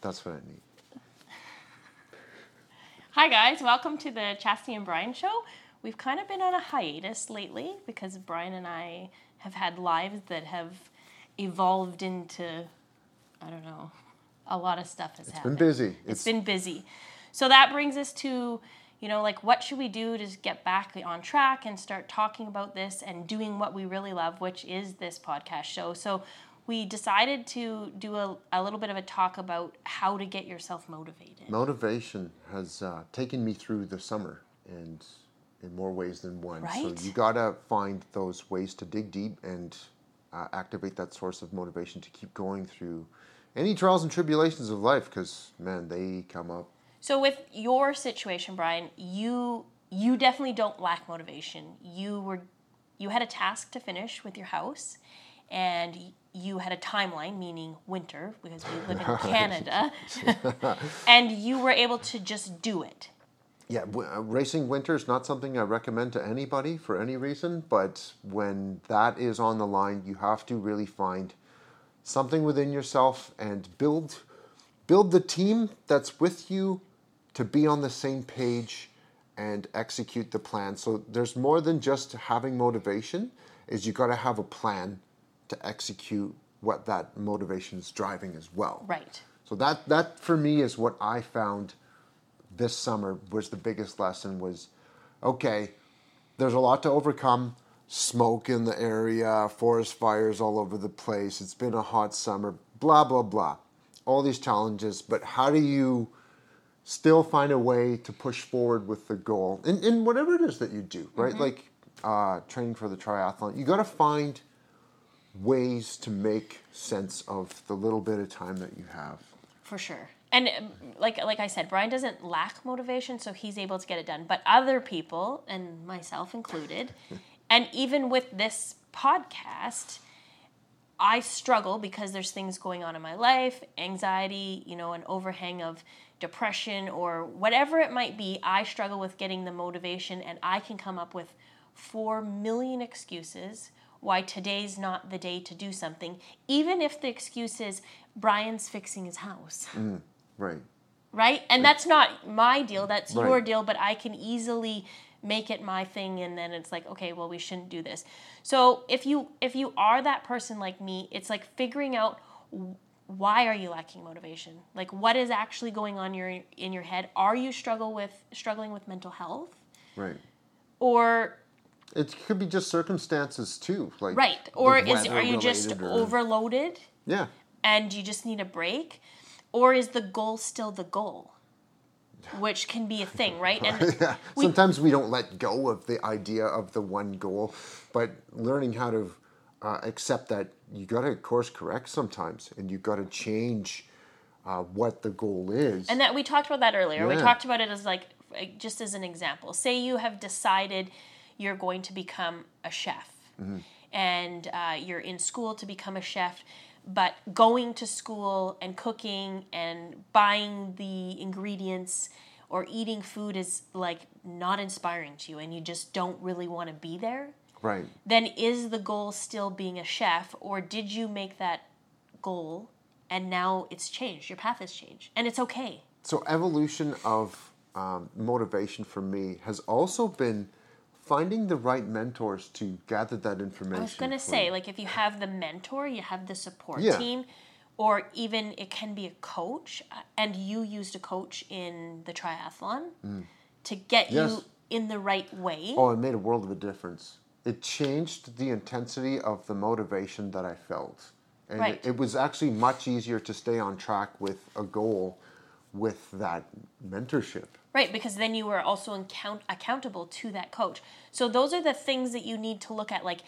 That's what I need. Hi, guys. Welcome to the Chastity and Brian show. We've kind of been on a hiatus lately because Brian and I have had lives that have evolved into, I don't know, a lot of stuff has It's happened. been busy. it's been busy. So that brings us to, you know, like what should we do to get back on track and start talking about this and doing what we really love, which is this podcast show. So we decided to do a, a little bit of a talk about how to get yourself motivated. motivation has uh, taken me through the summer and in more ways than one. So you gotta find those ways to dig deep and uh, activate that source of motivation to keep going through any trials and tribulations of life because man they come up So with your situation, Brian, you you definitely don't lack motivation. You were you had a task to finish with your house and you had a timeline meaning winter because we live in Canada and you were able to just do it. Yeah, w- uh, racing winter is not something I recommend to anybody for any reason, but when that is on the line, you have to really find something within yourself and build build the team that's with you to be on the same page and execute the plan. So there's more than just having motivation, is you got to have a plan to execute what that motivation is driving as well. Right. So that that for me is what I found this summer was the biggest lesson was okay, there's a lot to overcome. Smoke in the area, forest fires all over the place. It's been a hot summer, blah blah blah. All these challenges, but how do you still find a way to push forward with the goal in, in whatever it is that you do, right? Like uh, training for the triathlon, you got to find ways to make sense of the little bit of time that you have. For sure. And um, like like I said, Brian doesn't lack motivation, so he's able to get it done. But other people, and myself included, and even with this podcast, I struggle because there's things going on in my life, anxiety, you know, an overhang of depression or whatever it might be. I struggle with getting the motivation, and I can come up with four million excuses why today's not the day to do something, even if the excuse is Brian's fixing his house mm, Right. right? And that's not my deal, that's your deal, but I can easily make it my thing and then it's like, okay, well we shouldn't do this. So if you if you are that person like me, it's like figuring out why are you lacking motivation? Like what is actually going on your in your head? Are you struggle with struggling with mental health? Right. Or It could be just circumstances too, like right, or is are you just or- overloaded Yeah. and you just need a break? Or is the goal still the goal? Which can be a thing, right? And yeah. We- Sometimes we don't let go of the idea of the one goal, but learning how to uh, accept that you got to course correct sometimes, and you got to change uh, what the goal is. And that we talked about that earlier. We talked about it as like, just as an example. Say you have decided you're going to become a chef, and uh, you're in school to become a chef, but going to school and cooking and buying the ingredients or eating food is like not inspiring to you, and you just don't really want to be there. right. Then is the goal still being a chef, or did you make that goal and now it's changed? Your path has changed, and it's okay. So evolution of um, motivation for me has also been finding the right mentors to gather that information. I was gonna say, like, if you have the mentor, you have the support Yeah. team, or even it can be a coach, uh, and you used a coach in the triathlon to get Mm. Yes. you in the right way. Oh, it made a world of a difference. It changed the intensity of the motivation that I felt. And Right. it, it was actually much easier to stay on track with a goal with that mentorship. Right, because then you are also account- accountable to that coach. So those are the things that you need to look at. Like,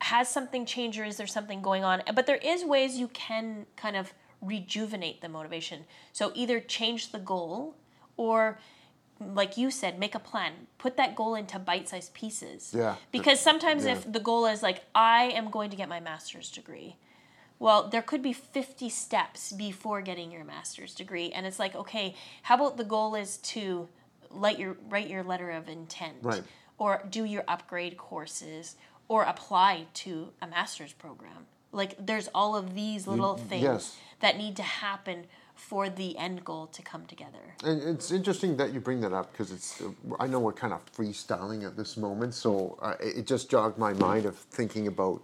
has something changed or is there something going on? But there is ways you can kind of rejuvenate the motivation. So either change the goal or like you said, make a plan. Put that goal into bite-sized pieces. Yeah. Because sometimes Yeah. if the goal is like I am going to get my master's degree, well, there could be 50 steps before getting your master's degree. And it's like, okay, how about the goal is to let your, write your letter of intent? Right. Or do your upgrade courses or apply to a master's program? Like, there's all of these little things yes. that need to happen for the end goal to come together. And it's interesting that you bring that up because it's. I know we're kind of freestyling at this moment, so uh, it just jogged my mind of thinking about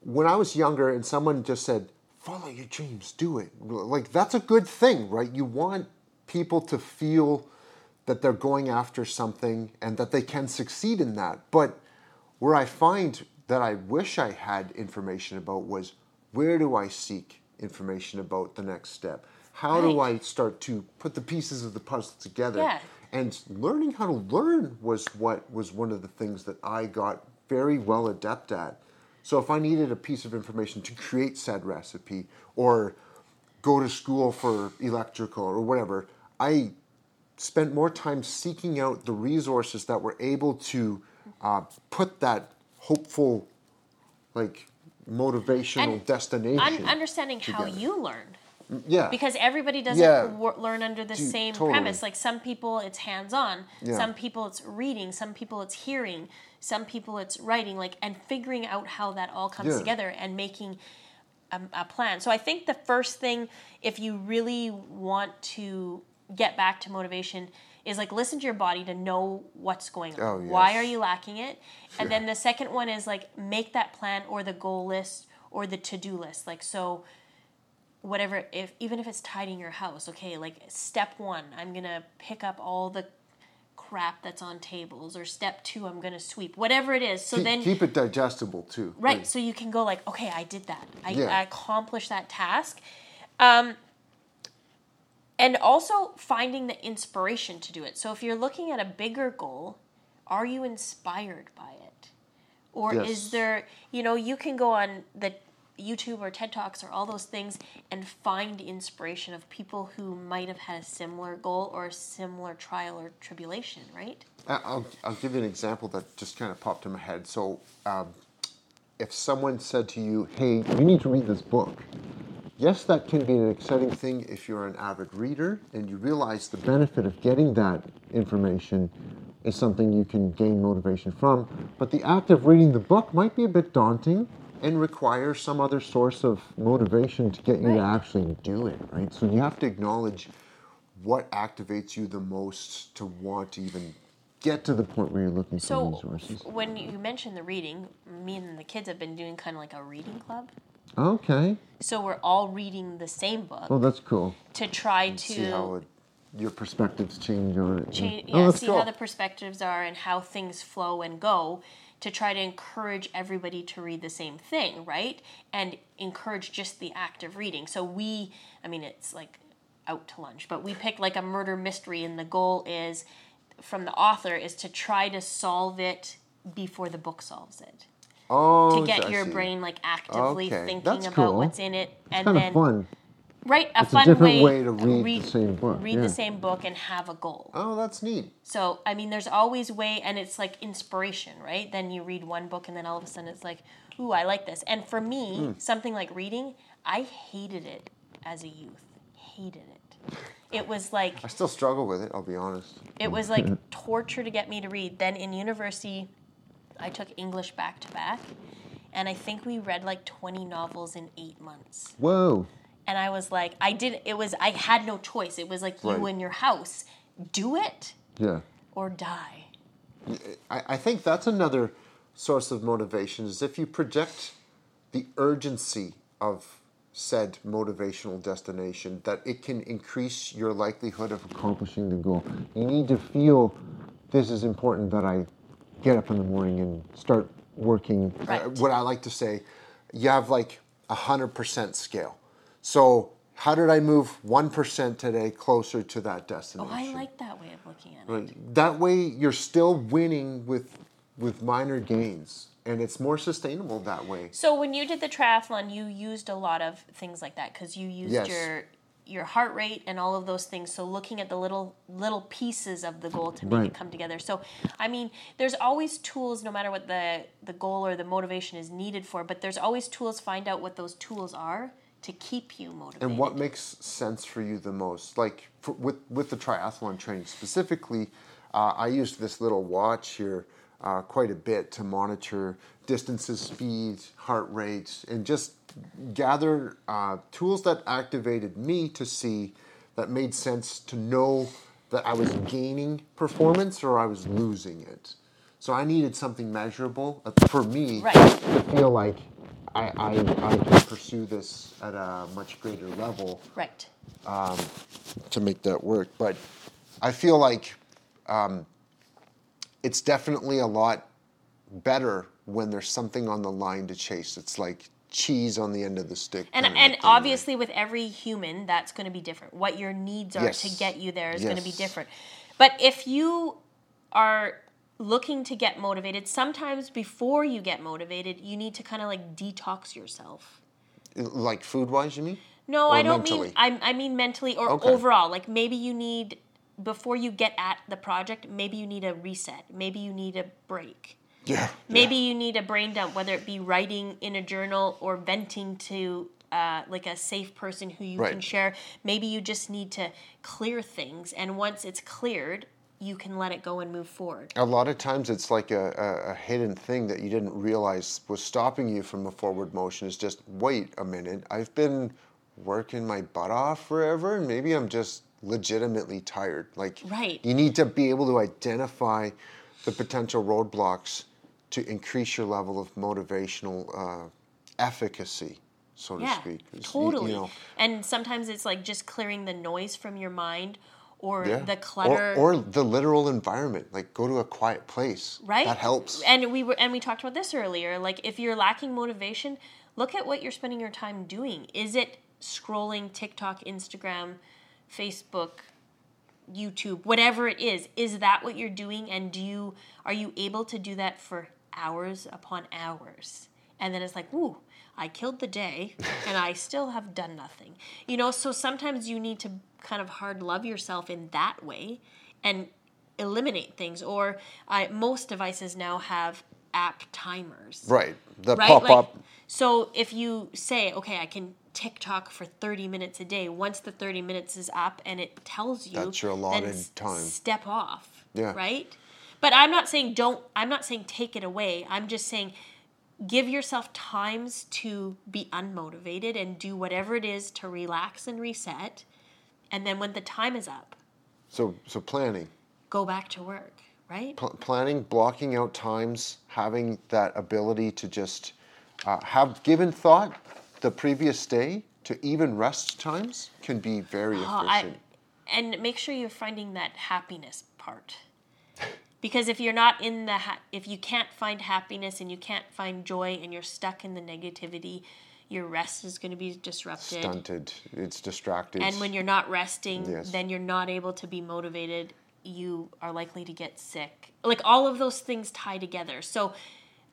when I was younger and someone just said, "Follow your dreams, do it." Like that's a good thing, right? You want people to feel that they're going after something and that they can succeed in that. But where I find that I wish I had information about was where do I seek information about the next step? How do I start to put the pieces of the puzzle together? Yeah. And learning how to learn was what was one of the things that I got very well adept at. So if I needed a piece of information to create said recipe or go to school for electrical or whatever, I spent more time seeking out the resources that were able to uh, put that hopeful, like motivational And destination. Un- understanding how you learn. Yeah, because everybody doesn't Yeah. wor- learn under the Dude, same totally. premise. Like some people it's hands-on. Yeah. some people it's reading. Some people it's hearing. Some people it's writing. Like and figuring out how that all comes Yeah. together and making a, a plan. So i think the first thing if you really want to get back to motivation is like listen to your body to know what's going on. Oh, why are you lacking it? And then the second one is like make that plan or the goal list or the to-do list. Like so whatever if even if it's tidying your house okay like step one i'm gonna pick up all the crap that's on tables or step two i'm gonna sweep whatever it is so keep, then keep it digestible too. right Like, so you can go like okay i did that i, Yeah. I accomplished that task um, and also finding the inspiration to do it so if you're looking at a bigger goal are you inspired by it or Yes. is there you know you can go on the youtube or ted talks or all those things and find inspiration of people who might have had a similar goal or a similar trial or tribulation right I'll, I'll give you an example that just kind of popped in my head. So, um, if someone said to you, hey, you need to read this book, yes, that can be an exciting thing if you're an avid reader and you realize the benefit of getting that information is something you can gain motivation from. But the act of reading the book might be a bit daunting and require some other source of motivation to get you to actually do it, right? So you have to acknowledge what activates you the most to want to even get to the point where you're looking for so resources. when you mentioned the reading me and the kids have been doing kind of like a reading club Okay. so we're all reading the same book Well, that's cool. to try to See how it, your perspectives change on it. change, Oh, yeah, that's see cool. how the perspectives are and how things flow and go to try to encourage everybody to read the same thing, right? And encourage just the act of reading. So we, I mean, it's like out to lunch, but we pick like a murder mystery, and the goal is from the author is to try to solve it before the book solves it. oh, To get I your see. brain like actively Okay, thinking that's about cool. what's in it, and It's kind then of fun. Right a It's a fun different way, way to read the same book, Read yeah. the same book and have a goal. Oh, that's neat. So I mean, there's always way, and it's like inspiration, right? Then you read one book, and then all of a sudden it's like, ooh, I like this. And for me, Hmm. something like reading, I hated it as a youth. Hated it. It was like I still struggle with it. I'll be honest. it was like torture to get me to read. Then in university, I took English back to back, and I think we read like 20 novels in eight months. Whoa. And I was like, I didn't. It was I had no choice. It was like you Right. in your house, do it Yeah. or die. I, I think that's another source of motivation is if you project the urgency of said motivational destination that it can increase your likelihood of accomplishing the goal you need to feel this is important that i get up in the morning and start working uh, what i like to say you have like a 100% scale so how did i move 1% today closer to that destination? Oh, I like that way of looking at it. That way, you're still winning with with minor gains, and it's more sustainable that way. So when you did the triathlon, you used a lot of things like that because you used Yes. your your heart rate and all of those things. So looking at the little little pieces of the goal to make Right. it come together. So I mean, there's always tools, no matter what the the goal or the motivation is needed for. But there's always tools. Find out what those tools are to keep you motivated. And what makes sense for you the most? Like for, with with the triathlon training specifically, uh, I used this little watch here uh, quite a bit to monitor distances, speeds, heart rates, and just gather uh, tools that activated me to see that made sense to know that I was gaining performance or I was losing it. So I needed something measurable uh, for me Right. to feel like I, I, I can pursue this at a much greater level Right. to make that work. But I feel like um, it's definitely a lot better when there's something on the line to chase. It's like cheese on the end of the stick. And and thing, right? obviously with every human that's going to be different. What your needs are to get you there is going to be different. But if you are looking to get motivated, sometimes before you get motivated, you need to kind of like detox yourself. like food wise, you mean? No, Or I don't mean? I, I mean mentally or Okay. overall. Like maybe you need before you get at the project, maybe you need a reset. Maybe you need a break. Yeah. Maybe you need a brain dump, whether it be writing in a journal or venting to uh, like a safe person who you can share. Maybe you just need to clear things, and once it's cleared, you can let it go and move forward. A lot of times it's like a, a, a hidden thing that you didn't realize was stopping you from a forward motion. Is just wait a minute. I've been working my butt off forever, and maybe I'm just legitimately tired. Like Right. you need to be able to identify the potential roadblocks to increase your level of motivational uh, efficacy, so to speak. It's, totally. You know, And sometimes it's like just clearing the noise from your mind or yeah. the clutter. or, or the literal environment. Like go to a quiet place. right That helps. and we were and we talked about this earlier like if you're lacking motivation look at what you're spending your time doing is it scrolling tiktok instagram facebook youtube whatever it is is that what you're doing and do you are you able to do that for hours upon hours and then it's like ooh i killed the day and i still have done nothing you know so sometimes you need to kind of hard love yourself in that way and eliminate things or uh, most devices now have app timers Right. The right pop like, up. so if you say okay i can tiktok for 30 minutes a day once the 30 minutes is up and it tells you That's your allotted time. step off Yeah. right but i'm not saying don't i'm not saying take it away i'm just saying give yourself times to be unmotivated and do whatever it is to relax and reset and then when the time is up So so planning. go back to work right Pl- planning, blocking out times, having that ability to just uh, have given thought the previous day to even rest times can be very Oh, I, efficient. and make sure you're finding that happiness part. Because if you're not in the, ha- if you can't find happiness and you can't find joy and you're stuck in the negativity, your rest is going to be disrupted. Stunted. It's distracted. And when you're not resting, Yes. then you're not able to be motivated. You are likely to get sick. Like all of those things tie together. So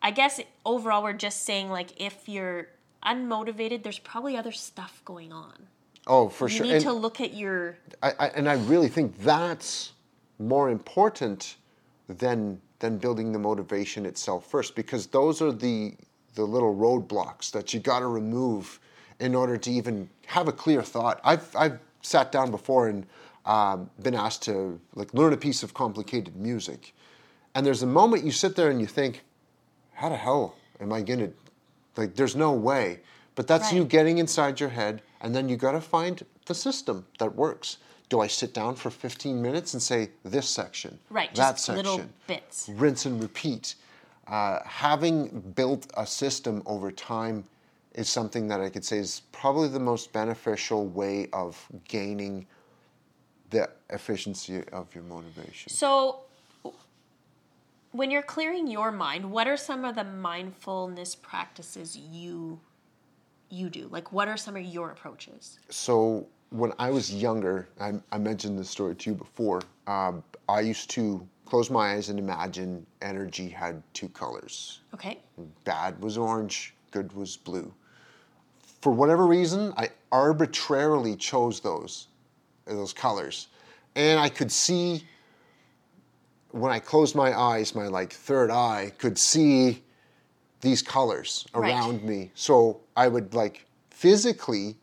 I guess overall, we're just saying like if you're unmotivated, there's probably other stuff going on. oh, for You sure. You need And to look at your I, I, and I really think that's more important than than building the motivation itself first, because those are the the little roadblocks that you got to remove in order to even have a clear thought. I've I've sat down before and um, been asked to like learn a piece of complicated music, and there's a moment you sit there and you think, how the hell am I gonna like? There's no way. But that's you getting inside your head, and then you got to find the system that works. Do I sit down for 15 minutes and say this section, Right, that section, little bits. rinse and repeat? Uh, having built a system over time is something that I could say is probably the most beneficial way of gaining the efficiency of your motivation. So, when you're clearing your mind, what are some of the mindfulness practices you you do? Like, what are some of your approaches? So when I was younger, I, I mentioned this story to you before. Um, I used to close my eyes and imagine energy had two colors. Okay. Bad was orange, good was blue. For whatever reason, I arbitrarily chose those, those colors, and I could see when I closed my eyes, my like third eye could see these colors Right. around me. So I would like physically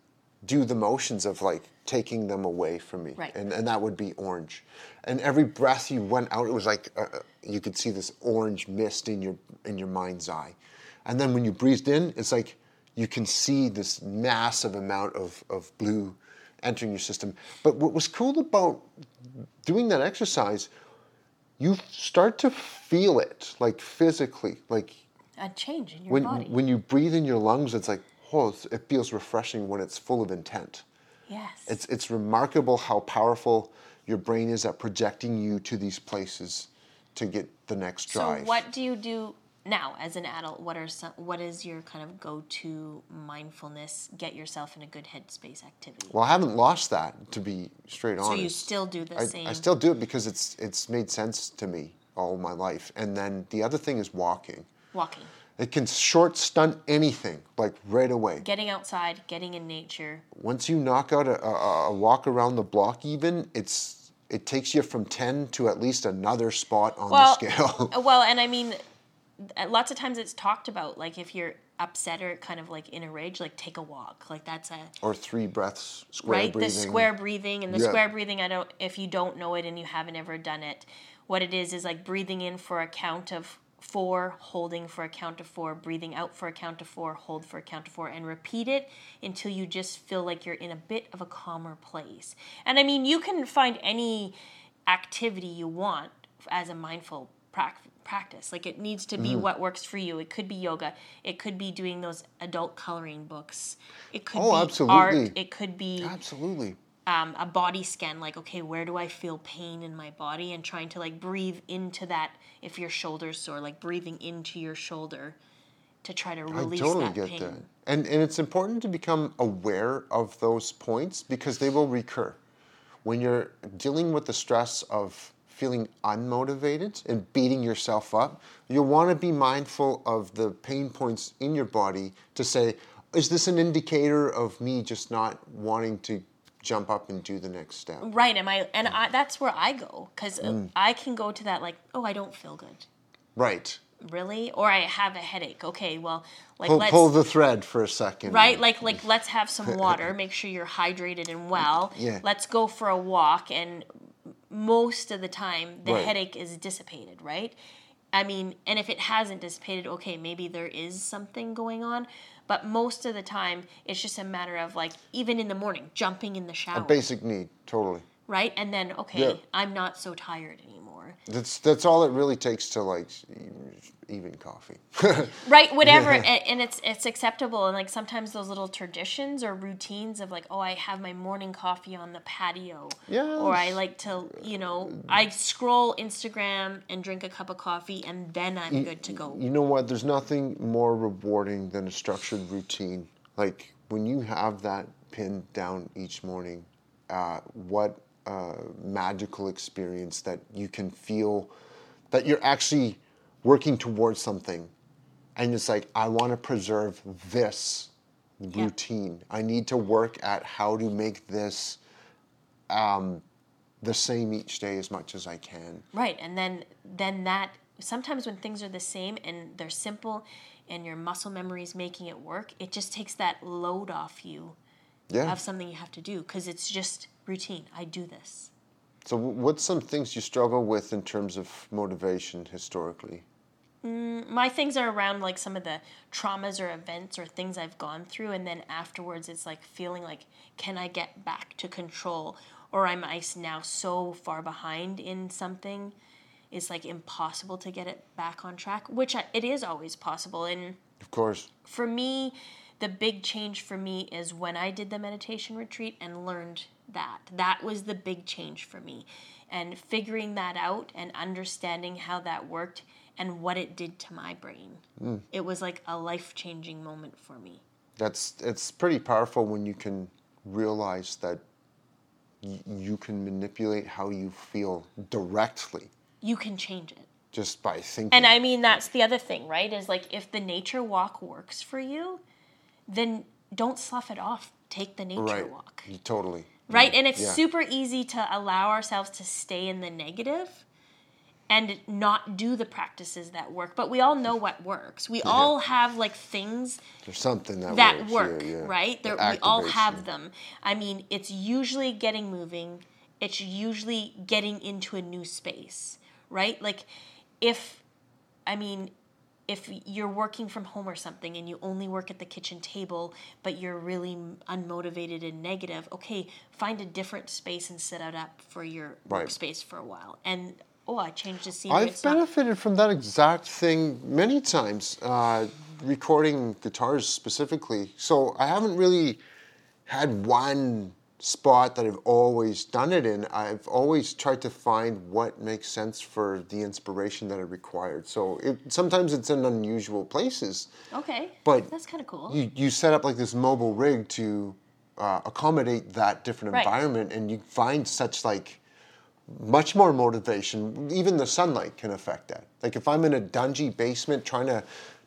do the motions of like taking them away from me. Right. And, and that would be orange. And every breath you went out, it was like uh, uh, you could see this orange mist in your in your mind's eye. And then when you breathed in, it's like you can see this massive amount of, of blue entering your system. But what was cool about doing that exercise, you start to feel it, like physically, like A change in your when body. when you breathe in your lungs, it's like oh, it feels refreshing when it's full of intent. Yes. It's it's remarkable how powerful your brain is at projecting you to these places to get the next drive. so what do you do now as an adult? What are some what is your kind of go-to mindfulness get yourself in a good headspace activity? Well, I haven't lost that to be straight on. so honest. you still do the I, same I still do it because it's it's made sense to me all my life. And then the other thing is walking. walking. It can short stunt anything like right away. Getting outside, getting in nature. Once you knock out a, a, a walk around the block, even it's it takes you from ten to at least another spot on Well, the scale. well, and I mean, uh, lots of times it's talked about. Like if you're upset or kind of like in a rage, like take a walk. Like that's a or three breaths, square right. breathing. The square breathing and the Yeah. square breathing. I don't. If you don't know it and you haven't ever done it, what it is is like breathing in for a count of four, holding for a count of four, breathing out for a count of four, hold for a count of four, and repeat it until you just feel like you're in a bit of a calmer place. And I mean, you can find any activity you want as a mindful prac- practice. Like it needs to be Mm-hmm. what works for you. It could be yoga. It could be doing those adult coloring books. It could Oh, be absolutely. art. It could be Absolutely. Um, a body scan like okay where do i feel pain in my body and trying to like breathe into that if your shoulder's sore like breathing into your shoulder to try to release I totally that get pain that. And and it's important to become aware of those points because they will recur. When you're dealing with the stress of feeling unmotivated and beating yourself up, you'll want to be mindful of the pain points in your body to say, is this an indicator of me just not wanting to jump up and do the next step? right am i and I, that's where i go because Mm. i can go to that like oh i don't feel good Right. really or i have a headache okay well like Pull, let's pull the thread for a second. right like like let's have some water make sure you're hydrated and well Yeah. let's go for a walk and most of the time the Right. headache is dissipated right i mean and if it hasn't dissipated okay maybe there is something going on but most of the time it's just a matter of like even in the morning jumping in the shower A Basic need, totally. right and then okay Yeah. i'm not so tired anymore That's that's all it really takes to like even coffee. right whatever and, and it's it's acceptable and like sometimes those little traditions or routines of like oh i have my morning coffee on the patio Yeah. or i like to you know i scroll instagram and drink a cup of coffee and then i'm good to go You know what? There's nothing more rewarding than a structured routine. Like when you have that pinned down each morning, uh, what a magical experience that you can feel that you're actually working towards something. And it's like, I want to preserve this routine. I need to work at how to make this um, the same each day as much as I can. right and then then that sometimes when things are the same and they're simple and your muscle memory is making it work it just takes that load off you Yeah. of something you have to do because it's just routine i do this So, what's some things you struggle with in terms of motivation historically? Mm, my things are around like some of the traumas or events or things I've gone through, and then afterwards it's like feeling like, can I get back to control? Or am I s- now so far behind in something? It's like impossible to get it back on track, which I, it is always possible. And Of course. for me, the big change for me is when I did the meditation retreat and learned that. That was the big change for me. And figuring that out and understanding how that worked and what it did to my brain. Hmm. It was like a life changing moment for me. That's it's pretty powerful when you can realize that y- you can manipulate how you feel directly You can change it. just by thinking. And I mean, that's the other thing, right? Is like if the nature walk works for you, then don't slough it off. Take the nature right. walk. Totally. right? And it's Yeah. super easy to allow ourselves to stay in the negative and not do the practices that work. But we all know what works. We all have like things There's something that, that works. work, yeah, yeah. right? There, we all have you. them. I mean, it's usually getting moving. It's usually getting into a new space, right? Like if I mean, if you're working from home or something and you only work at the kitchen table but you're really unmotivated and negative okay find a different space and set it up for your Right. workspace for a while and oh i changed the scenery I've It's not- benefited from that exact thing many times, uh, recording guitars specifically. So I haven't really had one spot that I've always done it in. I've always tried to find what makes sense for the inspiration that I required. So it, sometimes it's in unusual places. okay But that's kind of cool You, you set up like this mobile rig to uh, accommodate that different Right. environment, and you find such like much more motivation. Even the sunlight can affect that. Like if I'm in a dungy basement trying to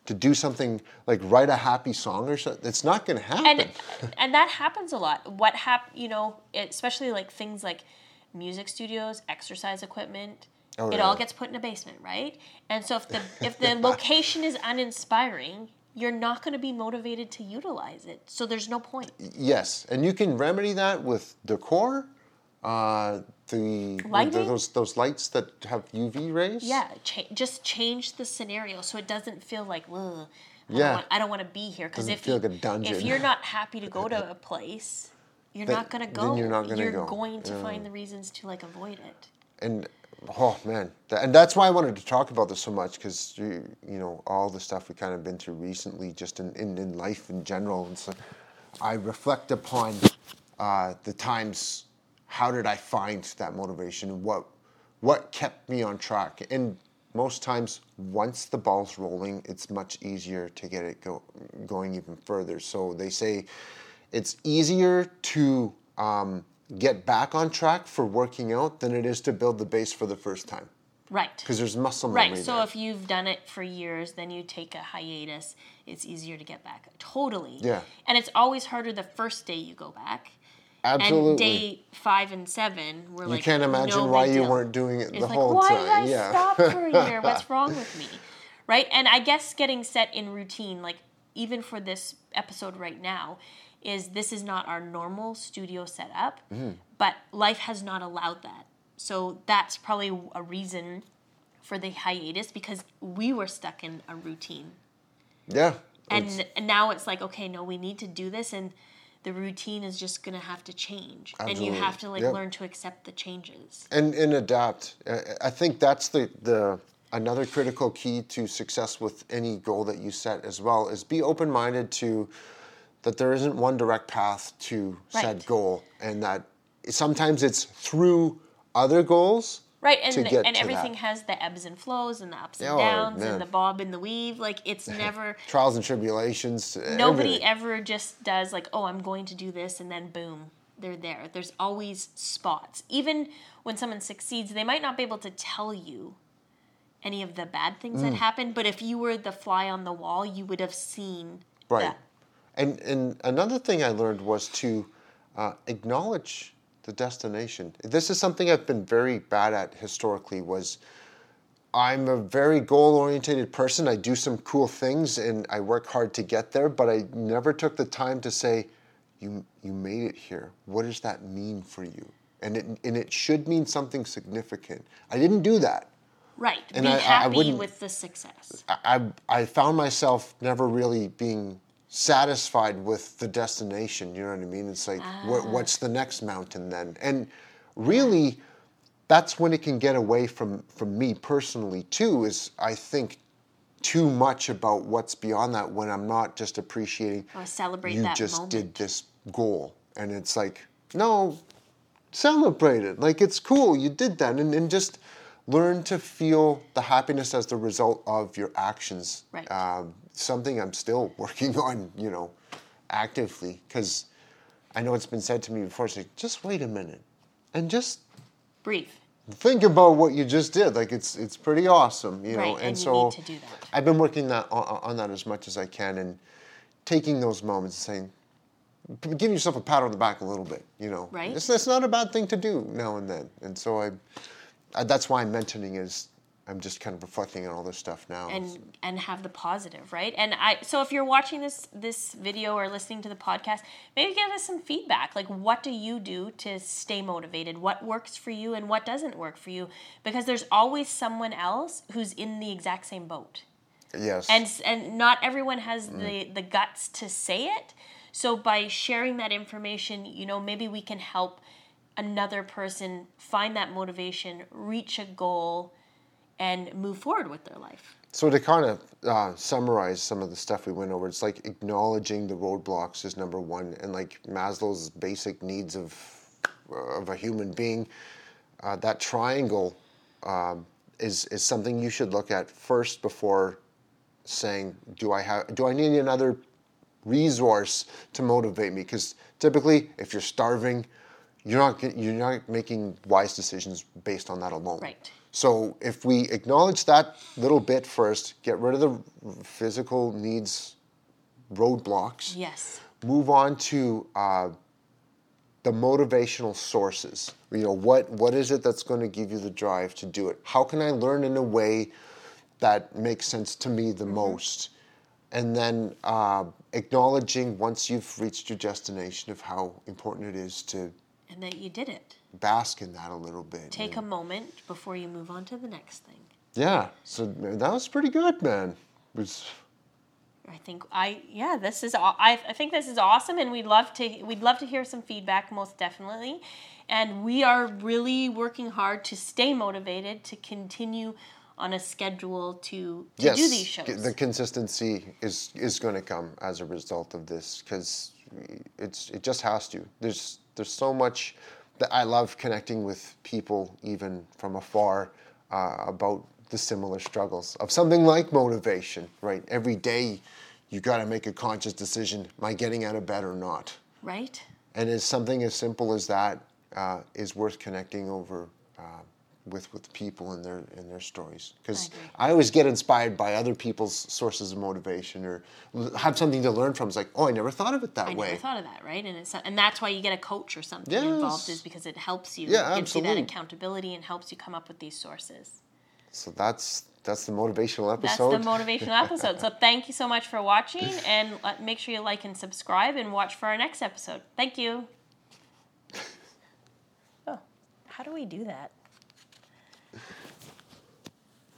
to do something like write a happy song or something, it's not going to happen. and and that happens a lot what hap you know especially like things like music studios exercise equipment Oh, it yeah. all gets put in a basement right and so if the if the location is uninspiring you're not going to be motivated to utilize it so there's no point yes, and you can remedy that with decor. Uh, the, the those those lights that have UV rays. yeah cha- just change the scenario so it doesn't feel like Ugh, I Yeah. don't want, I don't want to be here because if feel you, like a dungeon. if you're not happy to go to a place you're Then- not going to then go you're not gonna you're go. going to Yeah. find the reasons to like avoid it and oh man and that's why i wanted to talk about this so much because you, you know all the stuff we kind of been through recently just in, in, in life in general and so i reflect upon uh, the times how did i find that motivation what what kept me on track and most times once the ball's rolling it's much easier to get it go, going even further so they say it's easier to um, get back on track for working out than it is to build the base for the first time right because there's muscle memory Right. So there. if you've done it for years, then you take a hiatus. It's easier to get back. Totally. Yeah. And it's always harder the first day you go back. Absolutely And day five and seven, we're you like, can't imagine no why you deal. weren't doing it It's the like, whole why time did I yeah stop for a year? What's wrong with me? Right. And I guess getting set in routine, like even for this episode right now, is this is not our normal studio setup, Mm-hmm. but life has not allowed that. So that's probably a reason for the hiatus because we were stuck in a routine. yeah And, it's- and now it's like, okay, no, we need to do this and the routine is just gonna have to change. And you have to like Yep. learn to accept the changes. and and adapt. I- I think that's the the another critical key to success with any goal that you set as well is be open minded to that there isn't one direct path to Right. said goal, and that sometimes it's through other goals. Right, and and everything that. has the ebbs and flows and the ups and Oh, downs man. and the bob and the weave. Like it's never trials and tribulations. nobody everything. ever just does like, oh, I'm going to do this and then boom, they're there. There's always spots. Even when someone succeeds, they might not be able to tell you any of the bad things Mm. that happened, but if you were the fly on the wall, you would have seen Right. that. And and another thing I learned was to uh, acknowledge the destination. This is something I've been very bad at historically. Was I'm a very goal oriented person. I do some cool things and I work hard to get there, but I never took the time to say, "You you made it here. What does that mean for you?" And it and it should mean something significant. I didn't do that. Right. And Be I- I- I happy wouldn't- with the success. I, I I found myself never really being satisfied with the destination. You know what I mean? It's like, what, Ah. what's the next mountain then? And really, that's when it can get away from from me personally too. Is I think too much about what's beyond that when I'm not just appreciating. Or celebrate you that just moment. did this goal, and it's like, no, celebrate it. Like it's cool, you did that, and, and just learn to feel the happiness as the result of your actions. Right. Um, something I'm still working on, you know, actively, because I know it's been said to me before. It's like, just wait a minute, and just Breathe. think about what you just did. Like it's it's pretty awesome, you know. Right, and, and you so need to do that. I've been working that on, on that as much as I can, and taking those moments, and saying, giving yourself a pat on the back a little bit, you know. Right. It's, it's not a bad thing to do now and then, and so I Uh, that's why I'm mentioning is I'm just kind of reflecting on all this stuff now. and and have the positive right? And i so if you're watching this this video or listening to the podcast maybe give us some feedback. Like what do you do to stay motivated? What works for you and what doesn't work for you? Because there's always someone else who's in the exact same boat. Yes. and and not everyone has mm. the the guts to say it. So by sharing that information you know maybe we can help another person find that motivation reach a goal and move forward with their life So to kind of uh, summarize some of the stuff we went over, it's like acknowledging the roadblocks is number one, and like Maslow's basic needs of of a human being. Uh, that triangle um, is is something you should look at first before saying, "Do I have? Do I need another resource to motivate me?" Because typically, if you're starving, you're not you're not making wise decisions based on that alone. Right. So if we acknowledge that little bit first, get rid of the physical needs roadblocks, yes move on to uh, the motivational sources. You know, what what is it that's going to give you the drive to do it? How can I learn in a way that makes sense to me the most? And then uh, acknowledging once you've reached your destination of how important it is to that you did it bask in that a little bit. take a moment before you move on to the next thing Yeah, so that was pretty good, man. It was I think I yeah this is I, I think this is awesome and we'd love to we'd love to hear some feedback most definitely and we are really working hard to stay motivated to continue on a schedule to, to yes, do these shows the consistency is is going to come as a result of this because it's it just has to. There's there's so much that I love connecting with people even from afar uh, about the similar struggles of something like motivation. Right, every day you got to make a conscious decision: Am I getting out of bed or not? right And it's something as simple as that uh, is worth connecting over uh, with with people and their and their stories. Because agree. I, always get inspired by other people's sources of motivation or have something to learn from. It's like, oh, I never thought of it that I way. I never thought of that right and it's and that's why you get a coach or something involved is because it helps you Yeah, gives you that accountability and helps you come up with these sources So that's that's the motivational episode. That's the motivational episode. So thank you so much for watching, and make sure you like and subscribe, and watch for our next episode. Thank you. Oh, how do we do that?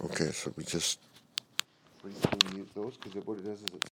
Okay, so we just. Mute those because what it does is it